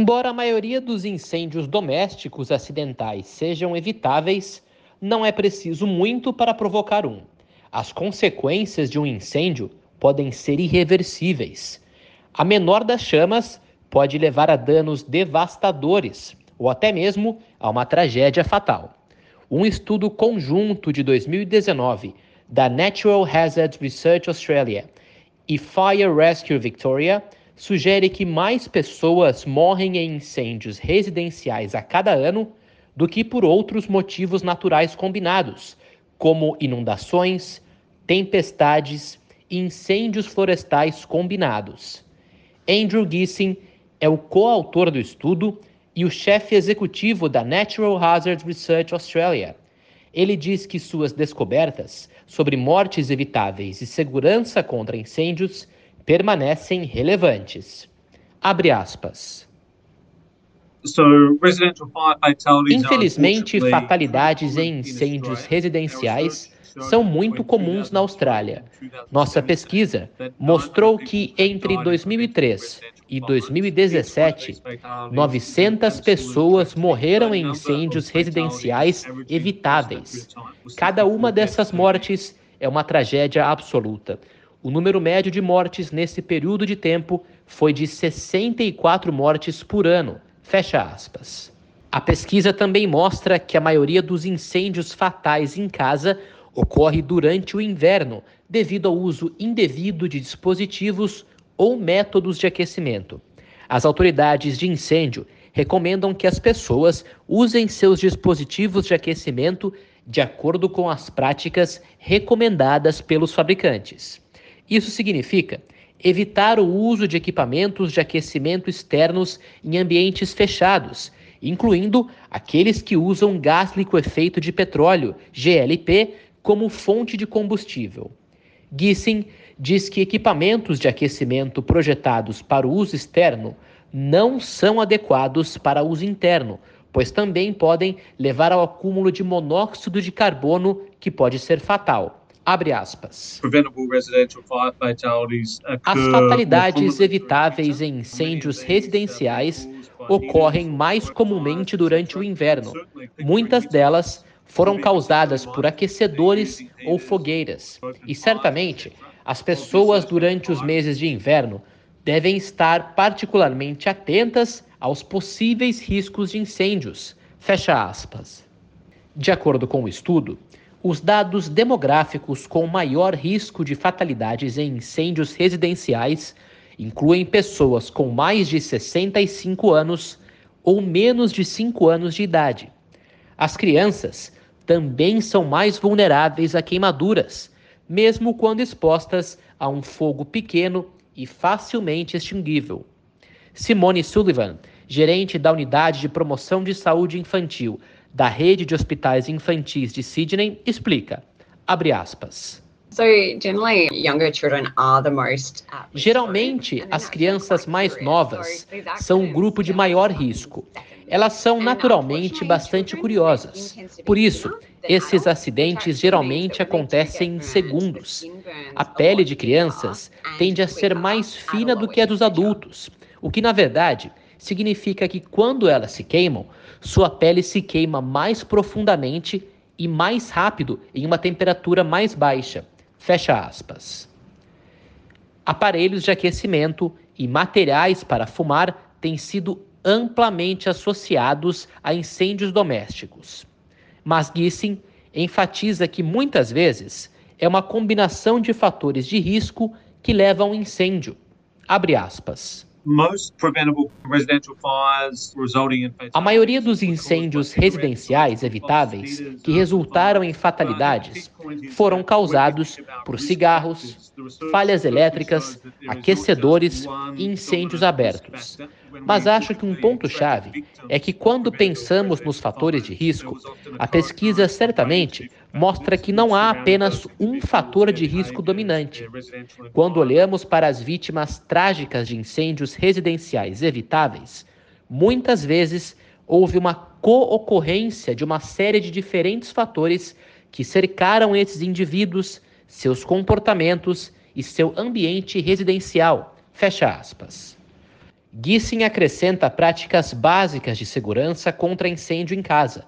Embora a maioria dos incêndios domésticos acidentais sejam evitáveis, não é preciso muito para provocar um. As consequências de um incêndio podem ser irreversíveis. A menor das chamas pode levar a danos devastadores ou até mesmo a uma tragédia fatal. Um estudo conjunto de 2019 da Natural Hazards Research Australia e Fire Rescue Victoria sugere que mais pessoas morrem em incêndios residenciais a cada ano do que por outros motivos naturais combinados, como inundações, tempestades e incêndios florestais combinados. Andrew Gissing é o coautor do estudo e o chefe executivo da Natural Hazards Research Australia. Ele diz que suas descobertas sobre mortes evitáveis e segurança contra incêndios permanecem relevantes. Abre aspas. Infelizmente, fatalidades em incêndios residenciais são muito comuns na Austrália. Nossa pesquisa mostrou que entre 2003 e 2017, 900 pessoas morreram em incêndios residenciais evitáveis. Cada uma dessas mortes é uma tragédia absoluta. O número médio de mortes nesse período de tempo foi de 64 mortes por ano. Fecha aspas. A pesquisa também mostra que a maioria dos incêndios fatais em casa ocorre durante o inverno, devido ao uso indevido de dispositivos ou métodos de aquecimento. As autoridades de incêndio recomendam que as pessoas usem seus dispositivos de aquecimento de acordo com as práticas recomendadas pelos fabricantes. Isso significa evitar o uso de equipamentos de aquecimento externos em ambientes fechados, incluindo aqueles que usam gás liquefeito de petróleo, GLP, como fonte de combustível. Gissing diz que equipamentos de aquecimento projetados para o uso externo não são adequados para uso interno, pois também podem levar ao acúmulo de monóxido de carbono, que pode ser fatal. Abre aspas. As fatalidades evitáveis em incêndios residenciais ocorrem mais comumente durante o inverno. Muitas delas foram causadas por aquecedores ou fogueiras. E certamente, as pessoas durante os meses de inverno devem estar particularmente atentas aos possíveis riscos de incêndios. Fecha aspas. De acordo com o estudo, os dados demográficos com maior risco de fatalidades em incêndios residenciais incluem pessoas com mais de 65 anos ou menos de 5 anos de idade. As crianças também são mais vulneráveis a queimaduras, mesmo quando expostas a um fogo pequeno e facilmente extinguível. Simone Sullivan, gerente da Unidade de Promoção de Saúde Infantil da Rede de Hospitais Infantis de Sydney, explica, abre aspas, Geralmente, as crianças mais novas são o grupo de maior risco. Elas são naturalmente bastante curiosas. Por isso, esses acidentes geralmente acontecem em segundos. A pele de crianças tende a ser mais fina do que a dos adultos, o que, na verdade, significa que quando elas se queimam, sua pele se queima mais profundamente e mais rápido em uma temperatura mais baixa. Fecha aspas. Aparelhos de aquecimento e materiais para fumar têm sido amplamente associados a incêndios domésticos. Mas Gissing enfatiza que muitas vezes é uma combinação de fatores de risco que levam ao incêndio. Abre aspas. A maioria dos incêndios residenciais evitáveis que resultaram em fatalidades foram causados por cigarros, falhas elétricas, aquecedores e incêndios abertos. Mas acho que um ponto-chave é que, quando pensamos nos fatores de risco, a pesquisa certamente mostra que não há apenas um fator de risco dominante. Quando olhamos para as vítimas trágicas de incêndios residenciais evitáveis, muitas vezes houve uma co-ocorrência de uma série de diferentes fatores que cercaram esses indivíduos, seus comportamentos e seu ambiente residencial. Fecha aspas. Gissing acrescenta práticas básicas de segurança contra incêndio em casa,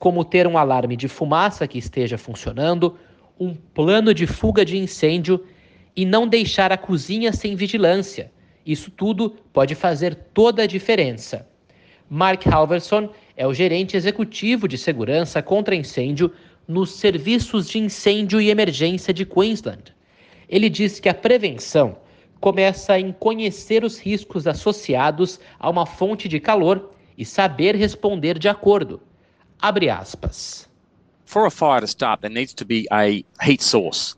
como ter um alarme de fumaça que esteja funcionando, um plano de fuga de incêndio e não deixar a cozinha sem vigilância. Isso tudo pode fazer toda a diferença. Mark Halverson é o gerente executivo de segurança contra incêndio nos serviços de incêndio e emergência de Queensland. Ele diz que a prevenção começa em conhecer os riscos associados a uma fonte de calor e saber responder de acordo. Abre aspas.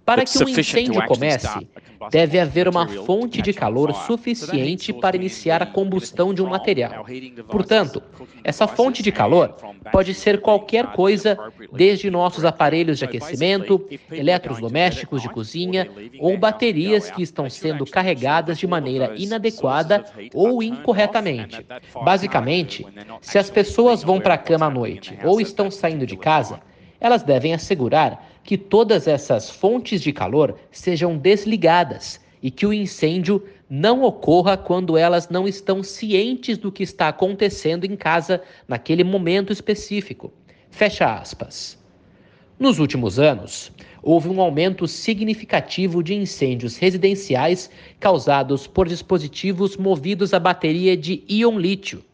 Para que um incêndio comece, deve haver uma fonte de calor suficiente para iniciar a combustão de um material. Portanto, essa fonte de calor pode ser qualquer coisa, desde nossos aparelhos de aquecimento, eletrodomésticos de cozinha ou baterias que estão sendo carregadas de maneira inadequada ou incorretamente. Basicamente, se as pessoas vão para a cama à noite ou estão saindo de casa, elas devem assegurar que todas essas fontes de calor sejam desligadas e que o incêndio não ocorra quando elas não estão cientes do que está acontecendo em casa naquele momento específico. Fecha aspas. Nos últimos anos, houve um aumento significativo de incêndios residenciais causados por dispositivos movidos a bateria de íon lítio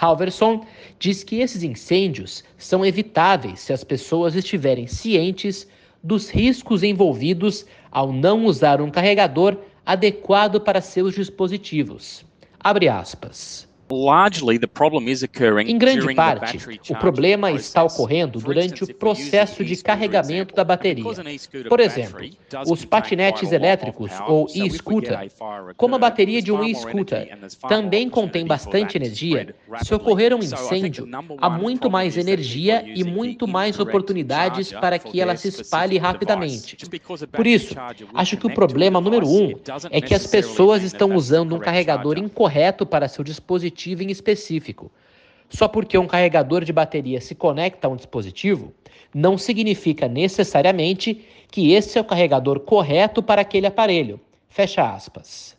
Halverson diz que esses incêndios são evitáveis se as pessoas estiverem cientes dos riscos envolvidos ao não usar um carregador adequado para seus dispositivos. Abre aspas. Em grande parte, o problema está ocorrendo durante o processo de carregamento da bateria. Por exemplo, os patinetes elétricos ou e-scooter. Como a bateria de um e-scooter também contém bastante energia, se ocorrer um incêndio, há muito mais energia e muito mais oportunidades para que ela se espalhe rapidamente. Por isso, acho que o problema número um é que as pessoas estão usando um carregador incorreto para seu dispositivo dispositivo em específico. Só porque um carregador de bateria se conecta a um dispositivo, não significa necessariamente que esse é o carregador correto para aquele aparelho. Fecha aspas.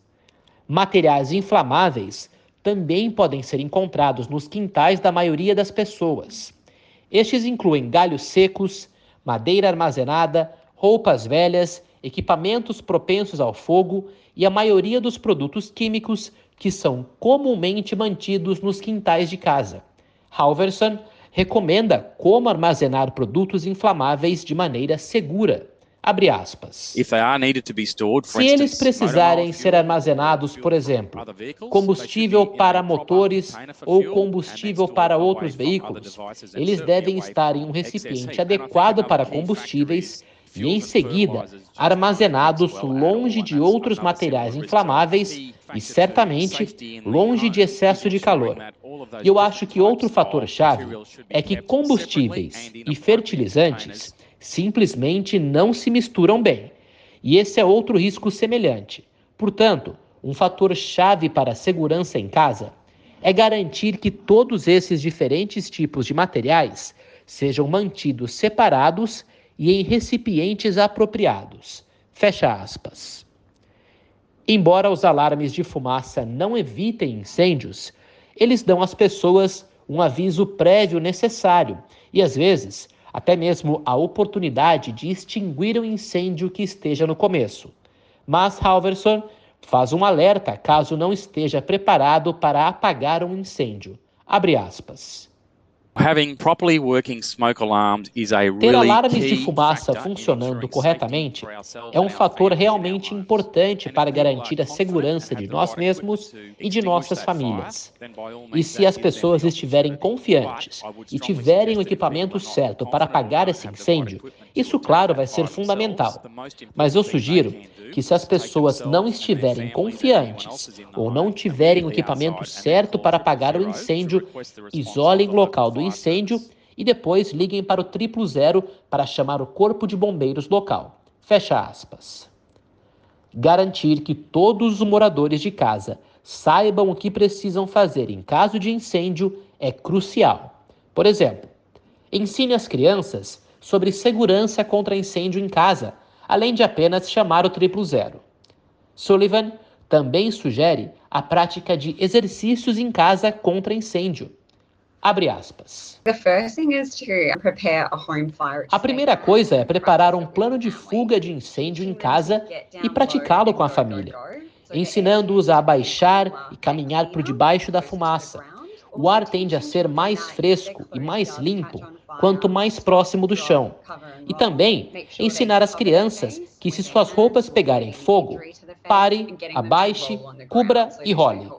Materiais inflamáveis também podem ser encontrados nos quintais da maioria das pessoas. Estes incluem galhos secos, madeira armazenada, roupas velhas, equipamentos propensos ao fogo e a maioria dos produtos químicos que são comumente mantidos nos quintais de casa. Halverson recomenda como armazenar produtos inflamáveis de maneira segura. Abre aspas. Se eles precisarem ser armazenados, por exemplo, combustível para motores ou combustível para outros veículos, eles devem estar em um recipiente adequado para combustíveis e, em seguida, armazenados longe de outros materiais inflamáveis e certamente longe de excesso de calor. E eu acho que outro fator-chave é que combustíveis e fertilizantes simplesmente não se misturam bem. E esse é outro risco semelhante. Portanto, um fator-chave para a segurança em casa é garantir que todos esses diferentes tipos de materiais sejam mantidos separados e em recipientes apropriados. Fecha aspas. Embora os alarmes de fumaça não evitem incêndios, eles dão às pessoas um aviso prévio necessário e, às vezes, até mesmo a oportunidade de extinguir o um incêndio que esteja no começo. Mas Halverson faz um alerta caso não esteja preparado para apagar um incêndio. Abre aspas. Ter alarmes de fumaça funcionando corretamente é um fator realmente importante para garantir a segurança de nós mesmos e de nossas famílias. E se as pessoas estiverem confiantes e tiverem o equipamento certo para apagar esse incêndio, isso, claro, vai ser fundamental. Mas eu sugiro que, se as pessoas não estiverem confiantes ou não tiverem o equipamento certo para apagar o incêndio, isolem o local do incêndio e depois liguem para o triplo zero para chamar o corpo de bombeiros local. Fecha aspas. Garantir que todos os moradores de casa saibam o que precisam fazer em caso de incêndio é crucial. Por exemplo, ensine as crianças sobre segurança contra incêndio em casa, além de apenas chamar o triplo zero. Sullivan Também sugere a prática de exercícios em casa contra incêndio. Abre aspas. A primeira coisa é preparar um plano de fuga de incêndio em casa e praticá-lo com a família, ensinando-os a abaixar e caminhar por debaixo da fumaça. O ar tende a ser mais fresco e mais limpo quanto mais próximo do chão. E também ensinar as crianças que, se suas roupas pegarem fogo, pare, abaixe, cubra e role.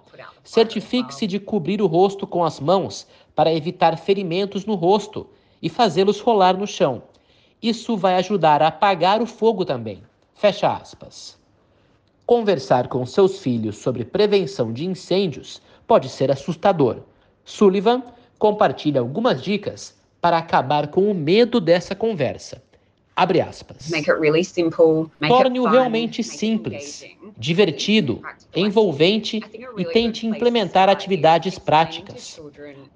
Certifique-se de cobrir o rosto com as mãos para evitar ferimentos no rosto e fazê-los rolar no chão. Isso vai ajudar a apagar o fogo também. Fecha aspas. Conversar com seus filhos sobre prevenção de incêndios pode ser assustador. Sullivan compartilha algumas dicas para acabar com o medo dessa conversa. Abre aspas. Torne-o realmente simples, divertido, envolvente e tente implementar atividades práticas.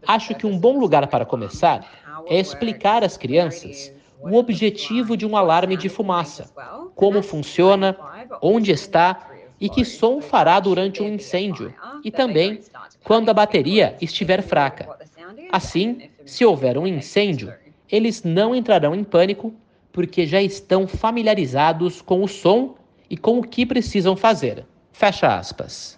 Acho que um bom lugar para começar é explicar às crianças o objetivo de um alarme de fumaça, como funciona, onde está e que som fará durante um incêndio, e também quando a bateria estiver fraca. Assim, se houver um incêndio, eles não entrarão em pânico porque já estão familiarizados com o som e com o que precisam fazer. Fecha aspas.